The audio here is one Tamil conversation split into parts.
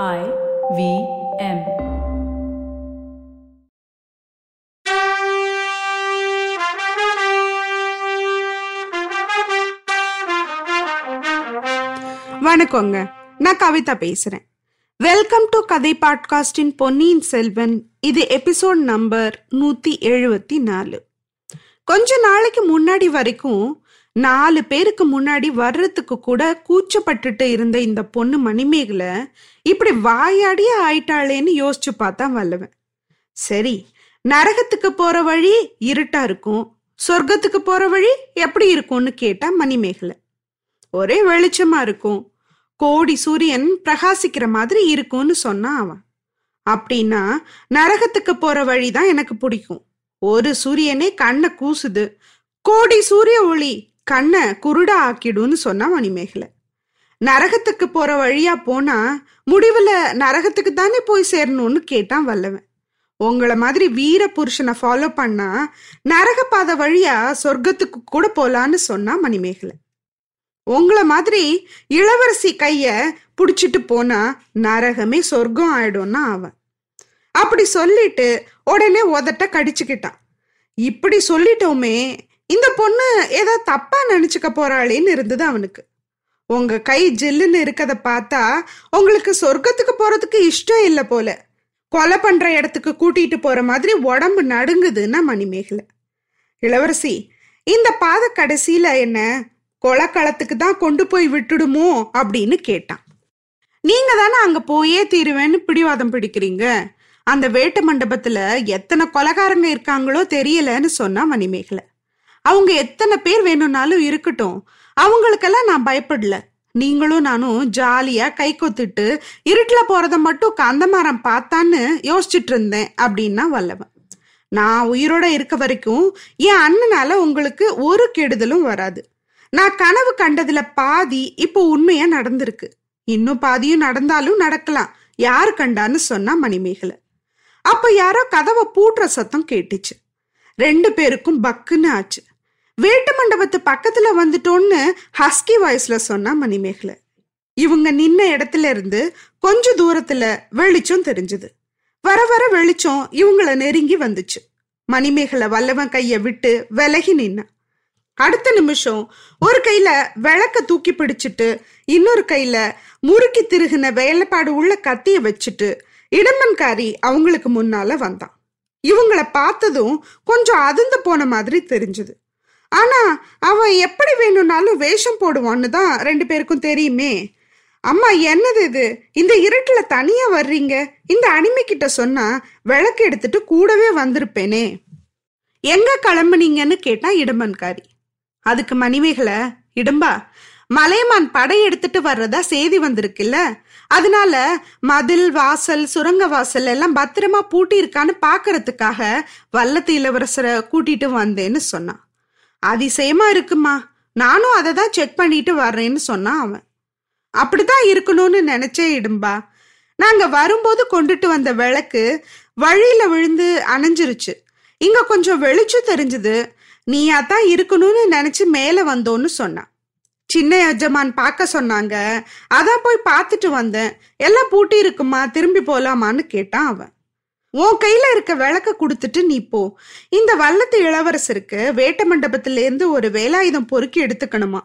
I V M. வணக்கங்க. நான் கவிதா பேசுறேன். வெல்கம் டு கதை பாட்காஸ்டின் பொன்னியின் செல்வன். இது எபிசோட் நம்பர் நூத்தி எழுபத்தி நாலு. கொஞ்ச நாளைக்கு முன்னாடி வரைக்கும் நாலு பேருக்கு முன்னாடி வர்றதுக்கு கூட கூச்சப்பட்டுட்டு இருந்த இந்த பொண்ணு மணிமேகலை இப்படி வாயாடியே ஆயிட்டாளேன்னு யோசிச்சு பார்த்தா வல்லவன். சரி நரகத்துக்கு போற வழி இருட்டா இருக்கும். சொர்க்கத்துக்கு போற வழி எப்படி இருக்கும்னு கேட்டா மணிமேகலை. ஒரே வெளிச்சமா இருக்கும். கோடி சூரியன் பிரகாசிக்கிற மாதிரி இருக்கும்னு சொன்னான் அவன். அப்படின்னா நரகத்துக்கு போற வழிதான் எனக்கு பிடிக்கும். ஒரு சூரியனே கண்ணை கூசுது. கோடி சூரிய ஒளி கண்ணை குருடா ஆக்கிடுன்னு சொன்னா மணிமேகலை. நரகத்துக்கு போற வழியா போனா முடிவுல நரகத்துக்கு தானே போய் சேரணும்னு கேட்டான் வல்லவன். உங்களை மாதிரி வீர புருஷனை ஃபாலோ பண்ணா நரகப்பாதை வழியா சொர்க்கத்துக்கு கூட போலான்னு சொன்னா மணிமேகலை. உங்களை மாதிரி இளவரசி கைய புடிச்சிட்டு போனா நரகமே சொர்க்கம் ஆயிடும்னா அவன். அப்படி சொல்லிட்டு உடனே உதட்ட கடிச்சுக்கிட்டான். இப்படி சொல்லிட்டோமே இந்த பொண்ணு ஏதோ தப்பா நினைச்சுக்க போறாளேன்னு இருந்தது அவனுக்கு. உங்க கை ஜில்லுன்னு இருக்கத பார்த்தா உங்களுக்கு சொர்க்கத்துக்கு போறதுக்கு இஷ்டம் இல்லை போல. கொலை பண்ற இடத்துக்கு கூட்டிட்டு போற மாதிரி உடம்பு நடுங்குதுன்னா மணிமேகலை. இளவரசி இந்த பாத கடைசியில என்ன கொலக்களத்துக்கு தான் கொண்டு போய் விட்டுடுமோ அப்படின்னு கேட்டான். நீங்க தானே அங்க போயே தீருவேன்னு பிடிவாதம் பிடிக்கிறீங்க. அந்த வேட்டு மண்டபத்துல எத்தனை கொலகாரங்க இருக்காங்களோ தெரியலன்னு சொன்னா மணிமேகலை. அவங்க எத்தனை பேர் வேணும்னாலும் இருக்கட்டும். அவங்களுக்கெல்லாம் நான் பயப்படல. நீங்களும் நானும் ஜாலியா கை கொத்துட்டு இருட்டில் போறத மட்டும் கந்தமரம் பார்த்தான்னு யோசிச்சுட்டு இருந்தேன் அப்படின்னா வல்லவன். நான் உயிரோட இருக்க வரைக்கும் என் அண்ணனால உங்களுக்கு ஒரு கெடுதலும் வராது. நான் கனவு கண்டதுல பாதி இப்போ உண்மையா நடந்திருக்கு. இன்னும் பாதியும் நடந்தாலும் நடக்கலாம். யார் கண்டான்னு சொன்னா மணிமேகலை. அப்ப யாரோ கதவை பூட்டுற சத்தம் கேட்டுச்சு. ரெண்டு பேருக்கும் பக்குன்னு ஆச்சு. வேட்டு மண்டபத்து பக்கத்துல வந்துட்டோன்னு ஹஸ்கி வாய்ஸ்ல சொன்னா மணிமேகலை. இவங்க நின்ன இடத்துல இருந்து கொஞ்ச தூரத்துல வெளிச்சம் தெரிஞ்சது. வர வர வெளிச்சம் இவங்களை நெருங்கி வந்துச்சு. மணிமேகலை வல்லவன் கைய விட்டு விலகி நின்னா. அடுத்த நிமிஷம் ஒரு கையில விளக்க தூக்கி பிடிச்சிட்டு இன்னொரு கையில முறுக்கி திருகின வேலைப்பாடு உள்ள கத்திய வச்சுட்டு இடம்பன்காரி அவங்களுக்கு முன்னால வந்தான். இவங்கள பார்த்ததும் கொஞ்சம் அதிர்ந்து போன மாதிரி தெரிஞ்சது. ஆனா அவன் எப்படி வேணும்னாலும் வேஷம் போடுவான்னு தான் ரெண்டு பேருக்கும் தெரியுமே. அம்மா என்னது இது? இந்த இருட்டுல தனியா வர்றீங்க? இந்த அடிமை கிட்ட சொன்னா விளக்கு எடுத்துட்டு கூடவே வந்திருப்பேனே. எங்க கிளம்புனீங்கன்னு கேட்டா இடம்பன்காரி அதுக்கு மணிமேகலை இடும்பா மலையமான் படை எடுத்துட்டு வர்றதா செய்தி வந்திருக்குல்ல? அதனால மதில் வாசல் சுரங்க வாசல் எல்லாம் பத்திரமா பூட்டி இருக்கான்னு பாக்குறதுக்காக வல்லத்து இளவரசரை கூட்டிட்டு வந்தேன்னு சொன்னான். அதிசயமா இருக்குமா? நானும் அதை தான் செக் பண்ணிட்டு வர்றேன்னு சொன்னான் அவன். அப்படிதான் இருக்கணும்னு நினைச்சே இடும்பா. நாங்க வரும்போது கொண்டுட்டு வந்த விளக்கு வழியில விழுந்து அணைஞ்சிருச்சு. இங்க கொஞ்சம் வெளிச்சம் தெரிஞ்சது. நீயா தான் இருக்கணும்னு நினைச்சு மேல வந்தோன்னு சொன்னான். சின்ன எஜமான் பார்க்க சொன்னாங்க. அதான் போய் பார்த்துட்டு வந்தேன். எல்லாம் பூட்டி இருக்குமா? திரும்பி போலாமான்னு கேட்டான் அவன். உன் கையில இருக்க விளக்க கொடுத்துட்டு நீ போ. இந்த வல்லத்து இளவரசருக்கு வேட்ட மண்டபத்துல இருந்து ஒரு வேலாயுதம் பொறுக்கி எடுத்துக்கணுமா?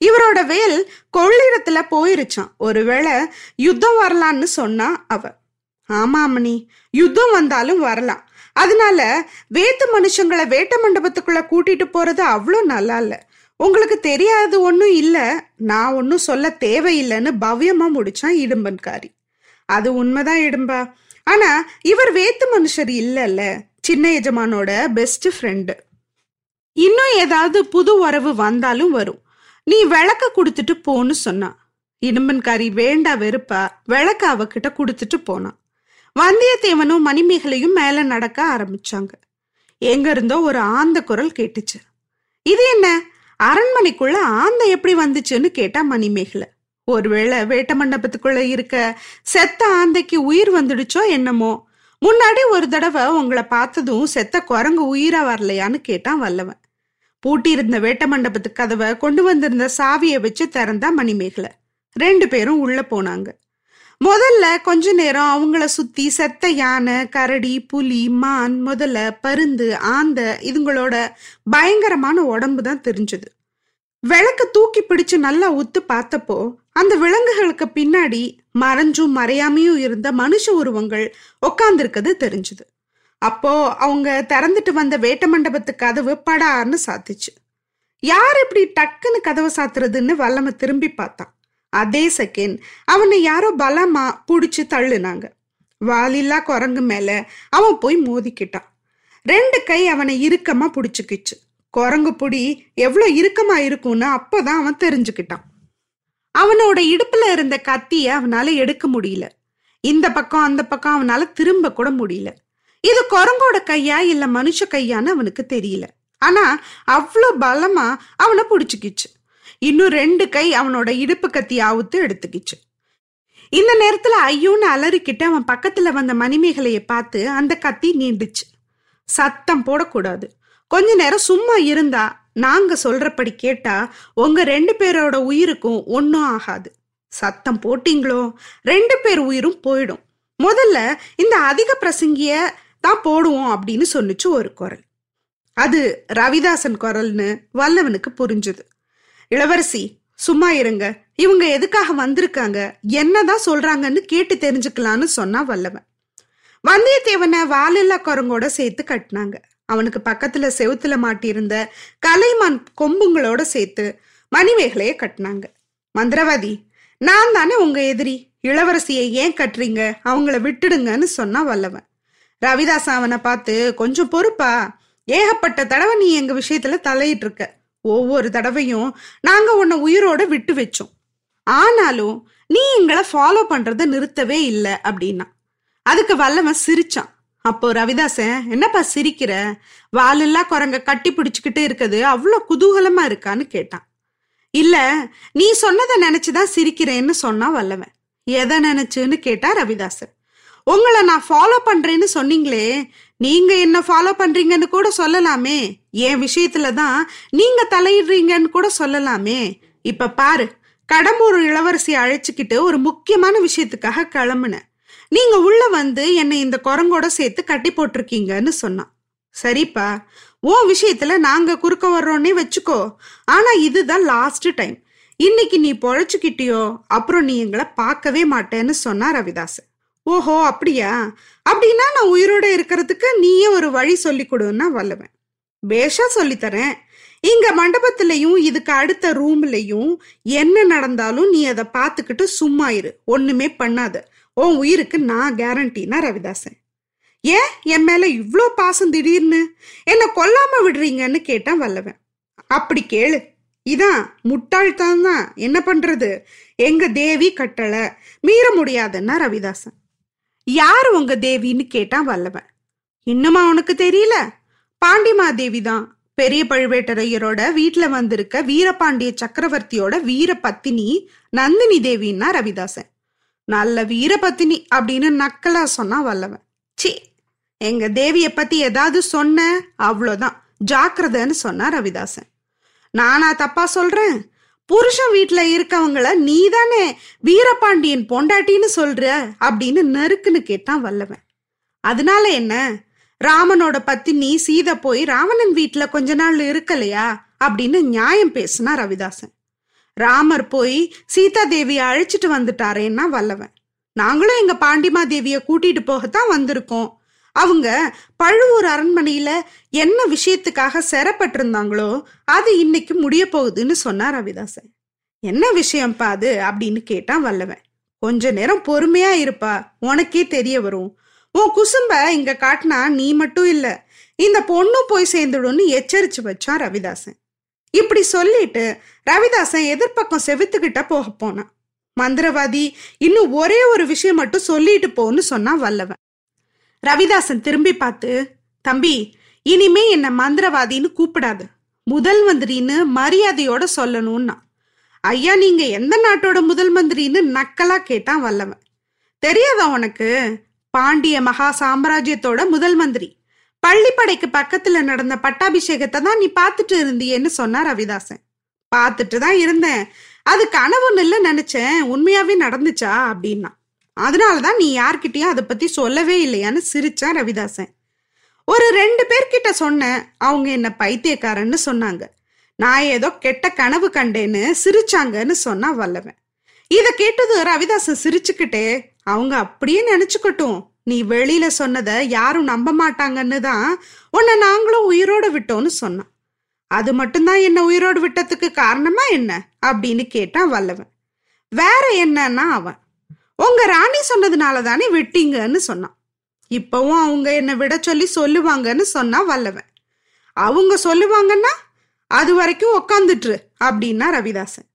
இவரோட வேல் கொள்ளிடத்துல போயிருச்சான். ஒருவேளை யுத்தம் வரலான்னு சொன்னா அவ. ஆமா அம்மணி யுத்தம் வந்தாலும் வரலாம். அதனால வேத்து மனுஷங்களை வேட்ட மண்டபத்துக்குள்ள கூட்டிட்டு போறது அவ்வளோ நல்லா இல்ல உங்களுக்கு தெரியாது ஒன்றும் இல்லை நான் ஒன்றும் சொல்ல தேவையில்லைன்னு பவ்யமா முடிச்சான் இடும்பன்காரி. அது உண்மைதான் இடும்பா. ஆனா இவர் வேத்து மனுஷர் இல்லைல்ல. சின்ன எஜமானோட பெஸ்ட் ஃப்ரெண்டு இன்னும் ஏதாவது புது உறவு வந்தாலும் வரும். நீ விளக்க கொடுத்துட்டு போன்னு சொன்னான் இடும்பன்காரி வேண்டா வெறுப்பா விளக்க அவகிட்ட கொடுத்துட்டு போனான் வந்தியத்தேவனும் மணிமேகலையும் மேல நடக்க ஆரம்பிச்சாங்க. எங்க இருந்தோ ஒரு ஆந்த குரல் கேட்டுச்சு. இது என்ன? அரண்மனைக்குள்ள ஆந்த எப்படி வந்துச்சுன்னு கேட்டா மணிமேகலை. ஒருவேளை வேட்ட மண்டபத்துக்குள்ள இருக்க செத்த ஆந்தைக்கு உயிர் வந்துடுச்சோ என்னமோ? முன்னாடி ஒரு தடவை உங்களை பார்த்ததும் செத்த குரங்கு உயிரா வரலையான்னு கேட்டான் வல்லவன். பூட்டியிருந்த வேட்ட மண்டபத்து கதவை கொண்டு வந்திருந்த சாவியை வச்சு திறந்தா மணிமேகலை. ரெண்டு பேரும் உள்ள போனாங்க. முதல்ல கொஞ்ச நேரம் அவங்கள சுத்தி செத்த யானை கரடி புலி மான் முதல்ல பருந்து ஆந்த இதுங்களோட பயங்கரமான உடம்பு தான் தெரிஞ்சது. விளக்க தூக்கி பிடிச்சு நல்லா உத்து பார்த்தப்போ அந்த விலங்குகளுக்கு பின்னாடி மறைஞ்சும் மறையாமையும் இருந்த மனுஷ உருவங்கள் உக்காந்துருக்கிறது தெரிஞ்சுது. அப்போ அவங்க திறந்துட்டு வந்த வேட்ட மண்டபத்து கதவு படார்னு சாத்துச்சு. யார் இப்படி டக்குன்னு கதவை சாத்துறதுன்னு வல்லம திரும்பி பார்த்தான். அதே செகண்ட் அவனை யாரோ பலமா புடிச்சு தள்ளுனாங்க. வாலில்லா குரங்கு மேல அவன் போய் மோதிக்கிட்டான். ரெண்டு கை அவனை இறுக்கமா புடிச்சுக்கிச்சு. குரங்கு புடி எவ்வளோ இறுக்கமா இருக்கும்னு அப்போதான் அவன் தெரிஞ்சுக்கிட்டான். அவனோட இடுப்புல இருந்த கத்தியை அவனால எடுக்க முடியல. இந்த பக்கம் அந்த பக்கம் அவனால திரும்ப கூட முடியல. இது குரங்கோட கையா இல்ல மனுஷ கையான்னு அவனுக்கு தெரியல. ஆனா அவ்வளோ பலமா அவனை பிடிச்சிக்கிச்சு. இன்னும் ரெண்டு கை அவனோட இடுப்பு கத்தி ஆவுத்து எடுத்துக்கிச்சு. இந்த நேரத்துல ஐயோன்னு அலறிக்கிட்டு அவன் பக்கத்துல வந்த மணிமேகலையை பார்த்து அந்த கத்தி நீண்டுச்சு. சத்தம் போடக்கூடாது. கொஞ்ச நேரம் சும்மா இருந்தா நாங்க சொல்றபடி கேட்டா உங்க ரெண்டு பேரோட உயிருக்கும் ஒன்றும் ஆகாது. சத்தம் போட்டீங்களோ? ரெண்டு பேர் உயிரும் போயிடும். முதல்ல இந்த அதிக பிரசங்கிய தான் போடுவோம் அப்படின்னு சொல்லிச்சு ஒரு குரல். அது ரவிதாசன் குரல்னு வல்லவனுக்கு புரிஞ்சுது. இளவரசி சும்மா இருங்க. இவங்க எதுக்காக வந்திருக்காங்க? என்னதான் சொல்றாங்கன்னு கேட்டு தெரிஞ்சுக்கலான்னு சொன்னா வல்லவன். வந்தியத்தேவனை வாலில்லா குரங்கோட சேர்த்து கட்டினாங்க. அவனுக்கு பக்கத்துல செவுத்துல மாட்டியிருந்த கலைமான் கொம்புங்களோட சேர்த்து மணிமேகலைய கட்டினாங்க. மந்திரவாதி நான் தானே உங்க எதிரி? இளவரசியை ஏன் கட்டுறீங்க? அவங்கள விட்டுடுங்கன்னு சொன்னா வல்லவன். ரவிதாஸ் அவனை பார்த்து கொஞ்சம் பொறுப்பா. ஏகப்பட்ட தடவை நீ எங்க விஷயத்துல தலையிட்டு இருக்க ஒவ்வொரு தடவையும் நாங்க உன்னை உயிரோட விட்டு வச்சோம். ஆனாலும் நீ எங்களை ஃபாலோ பண்றதை நிறுத்தவே இல்லை அப்படின்னா. அதுக்கு வல்லவன் சிரிச்சான். அப்போ ரவிதாசன் என்னப்பா சிரிக்கிற? வாலெல்லாம் குரங்க கட்டி பிடிச்சுக்கிட்டு இருக்குது. அவ்வளோ குதூகலமா இருக்கான்னு கேட்டான். இல்ல நீ சொன்னதை நினைச்சுதான் சிரிக்கிறேன்னு சொன்னா வல்லவன். எதை நினைச்சுன்னு கேட்டா ரவிதாசன் உங்களை நான் ஃபாலோ பண்றேன்னு சொன்னீங்களே நீங்க என்ன ஃபாலோ பண்றீங்கன்னு கூட சொல்லலாமே. என் விஷயத்துல தான் நீங்க தலையிடுறீங்கன்னு கூட சொல்லலாமே. இப்ப பாரு கடம்பூர் இளவரசி அழைச்சிக்கிட்டு ஒரு முக்கியமான விஷயத்துக்காக கிளம்புனேன் நீங்க உள்ள வந்து என்னை இந்த குரங்கோட சேர்த்து கட்டி போட்டிருக்கீங்கன்னு சொன்னான். சரிப்பா ஓ விஷயத்துல நாங்க குறுக்க வர்றோன்னே வச்சுக்கோ. ஆனா இதுதான் லாஸ்ட் டைம் இன்னைக்கு நீ பொழைச்சுக்கிட்டியோ அப்புறம் நீ எங்களை பார்க்கவே மாட்டேன்னு சொன்னா ரவிதாஸ். ஓஹோ அப்படியா? அப்படின்னா நான் உயிரோட இருக்கிறதுக்கு நீயே ஒரு வழி சொல்லி கொடுன்னா வல்லுவேன். பேஷா சொல்லித்தரேன் இங்க மண்டபத்திலையும் இதுக்கு அடுத்த ரூம்லையும் என்ன நடந்தாலும் நீ அதை பார்த்துக்கிட்டு சும்மா இரு. ஒண்ணுமே பண்ணாத. உன் உயிருக்கு நான் கேரண்டினா ரவிதாசன். ஏன்? என் மேல இவ்வளோ பாசம் திடீர்னு? என்னை கொல்லாம விடுறீங்கன்னு கேட்டான் வல்லவன். அப்படி கேளு. இதான் முட்டாள்தான் தான் என்ன பண்றது? எங்க தேவி கட்டளை மீற முடியாதுன்னா ரவிதாசன். யார் உங்க தேவின்னு கேட்டான் வல்லவன். இன்னுமா உனக்கு தெரியல? பாண்டிமாதேவி தான். பெரிய பழுவேட்டரையரோட வீட்டுல வந்திருக்க வீரபாண்டிய சக்கரவர்த்தியோட வீர பத்தினி நந்தினி தேவின்னா ரவிதாசன். நல்ல வீரபத்தினி அப்படின்னு நக்கலா சொன்னா வல்லவன். சி எங்க தேவிய பத்தி ஏதாவது சொன்ன? அவ்வளோதான். ஜாக்கிரதைன்னு சொன்னா ரவிதாசன். நானா தப்பா சொல்றேன்? புருஷன் வீட்டுல இருக்கவங்கள நீ தானே வீரபாண்டியன் பொண்டாட்டின்னு சொல்ற? அப்படின்னு நெருக்குன்னு கேட்டான் வல்லவன். அதனால என்ன? ராமனோட பத்தினி சீதை போய் ராவணன் வீட்டுல கொஞ்ச நாள் இருக்கலையா? அப்படின்னு நியாயம் பேசினா ரவிதாசன். ராமர் போய் சீதா தேவியை அழைச்சிட்டு வந்துட்டாரேன்னா வல்லவன். நாங்களும் எங்க பாண்டிமா தேவிய கூட்டிட்டு போகத்தான் வந்திருக்கோம். அவங்க பழுவூர் அரண்மனையில என்ன விஷயத்துக்காக சிறப்பட்டிருந்தாங்களோ அது இன்னைக்கு முடிய போகுதுன்னு சொன்னார் ரவிதாசன். என்ன விஷயம்ப்பா அது அப்படின்னு கேட்டான் வல்லவன். கொஞ்ச நேரம் பொறுமையா இருப்பா உனக்கே தெரிய வரும். உன் குசும்ப இங்க காட்டினா நீ மட்டும் இல்ல இந்த பொண்ணும் போய் சேர்ந்துடும்னு எச்சரிச்சு வச்சான் ரவிதாசன். இப்படி சொல்லிட்டு ரவிதாசன் எதிர்ப்பக்கம் செவித்துக்கிட்ட போக போனான். மந்திரவாதி இன்னும் ஒரே ஒரு விஷயம் மட்டும் சொல்லிட்டு போன்னு சொன்னான் வல்லவன். ரவிதாசன் திரும்பி பார்த்து தம்பி இனிமே என்ன மந்திரவாதின்னு கூப்பிடாது. முதல் மந்திரின்னு மரியாதையோட சொல்லணும்னா ஐயா நீங்க எந்த நாட்டோட முதல் மந்திரின்னு நக்கலா கேட்டான் வல்லவன். தெரியாதா உனக்கு? பாண்டிய மகா சாம்ராஜ்யத்தோட முதல் மந்திரி. பள்ளிப்படைக்கு பக்கத்துல நடந்த பட்டாபிஷேகத்தை தான் நீ பார்த்துட்டு இருந்தியேன்னு சொன்னார் ரவிதாசன். பார்த்துட்டு தான் இருந்தேன். அது கனவுன்னு இல்லை நினைச்சேன். உண்மையாவே நடந்துச்சா அப்படின்னா. அதனாலதான் நீ யார்கிட்டயும் அதை பத்தி சொல்லவே இல்லையான்னு சிரிச்சான் ரவிதாசன். ஒரு ரெண்டு பேர்கிட்ட சொன்னேன். அவங்க என்ன பைத்தியக்காரன்னு சொன்னாங்க. நான் ஏதோ கெட்ட கனவு கண்டேன்னு சிரிச்சாங்கன்னு சொன்னா வல்லவன். இத கேட்டது ரவிதாசன் சிரிச்சுக்கிட்டே அவங்க அப்படியே நினைச்சுக்கட்டும். நீ வெளியில சொன்னதை யாரும் நம்ப மாட்டாங்கன்னு தான் உன்னை நாங்களும் உயிரோடு விட்டோம்னு சொன்னான். அது மட்டும்தான் என்ன உயிரோடு விட்டதுக்கு காரணமா என்ன? அப்படின்னு கேட்டான் வல்லவன். வேற என்னன்னா அவன் உங்க ராணி சொன்னதுனால தானே விட்டீங்கன்னு சொன்னான். இப்பவும் அவங்க என்னை விட சொல்லி சொல்லுவாங்கன்னு சொன்னா வல்லவன். அவங்க சொல்லுவாங்கன்னா அது வரைக்கும் உக்காந்துட்டுரு அப்படின்னா ரவிதாசன்.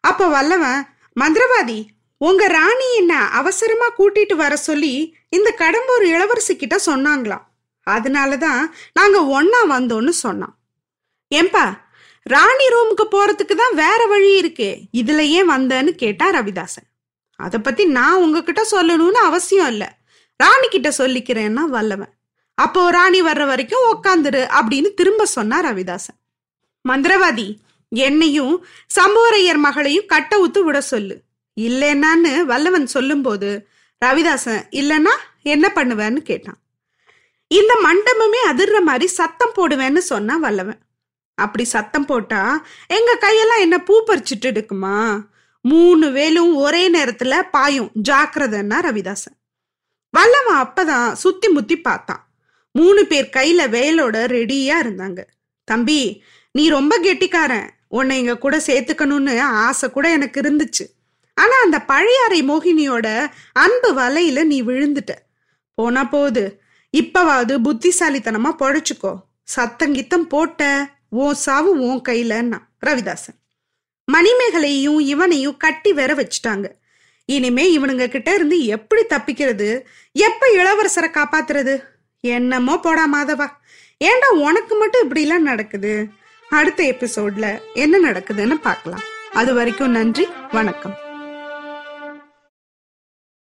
அப்ப வல்லவன் மந்திரவாதி உங்க ராணி என்ன அவசரமா கூட்டிட்டு வர சொல்லி இந்த கடம்பூர் இளவரசி கிட்ட சொன்னாங்களாம். அதனாலதான் நாங்க ஒன்னா வந்தோம்னு சொன்னான். ஏன்பா ராணி ரூமுக்கு போறதுக்கு தான் வேற வழி இருக்கே. இதுல ஏன் வந்தேன்னு கேட்டா ரவிதாசன். அத பத்தி நான் உங்ககிட்ட சொல்லணும்னு அவசியம் இல்ல. ராணி கிட்ட சொல்லிக்கிறேன்னா வல்லவன். அப்போ ராணி வர்ற வரைக்கும் உக்காந்துரு அப்படின்னு திரும்ப சொன்னார் ரவிதாசன். மந்திரவாதி என்னையும் சம்புவரையர் மகளையும் கட்ட ஊத்து விட சொல்லு. இல்லைன்னான்னு வல்லவன் சொல்லும்போது ரவிதாசன் இல்லைன்னா என்ன பண்ணுவேன்னு கேட்டான். இந்த மண்டபமே அதிர்ற மாதிரி சத்தம் போடுவேன்னு சொன்னா வல்லவன். அப்படி சத்தம் போட்டா எங்க கையெல்லாம் என்ன பூ பறிச்சுட்டு எடுக்குமா மூணு வேலும் ஒரே நேரத்துல பாயும் ஜாக்கிரதைன்னா ரவிதாசன். வல்லவன் அப்பதான் சுத்தி முத்தி பார்த்தான். மூணு பேர் கையில வேலோட ரெடியா இருந்தாங்க. தம்பி நீ ரொம்ப கெட்டிக்காரன். உன்னை எங்க கூட சேர்த்துக்கணும்னு ஆசை கூட எனக்கு இருந்துச்சு. ஆனா அந்த பழையாறை மோகினியோட அன்பு வலையில நீ விழுந்துட்ட. போனா போகுது இப்பவாவது புத்திசாலித்தனமா பொழைச்சுக்கோ. சத்தங்கித்தம் போட்ட உன் சாவு உன் கையிலன்னா ரவிதாசன். மணிமேகலையும் இவனையும் கட்டி வேற வச்சுட்டாங்க. இனிமே இவனுங்க கிட்ட இருந்து எப்படி தப்பிக்கிறது? எப்ப இளவரசரை காப்பாத்துறது? என்னமோ போடா மாதவா. ஏன்டா உனக்கு மட்டும் இப்படிலாம் நடக்குது? அடுத்த எபிசோட்ல என்ன நடக்குதுன்னு பார்க்கலாம். அது வரைக்கும் நன்றி வணக்கம்.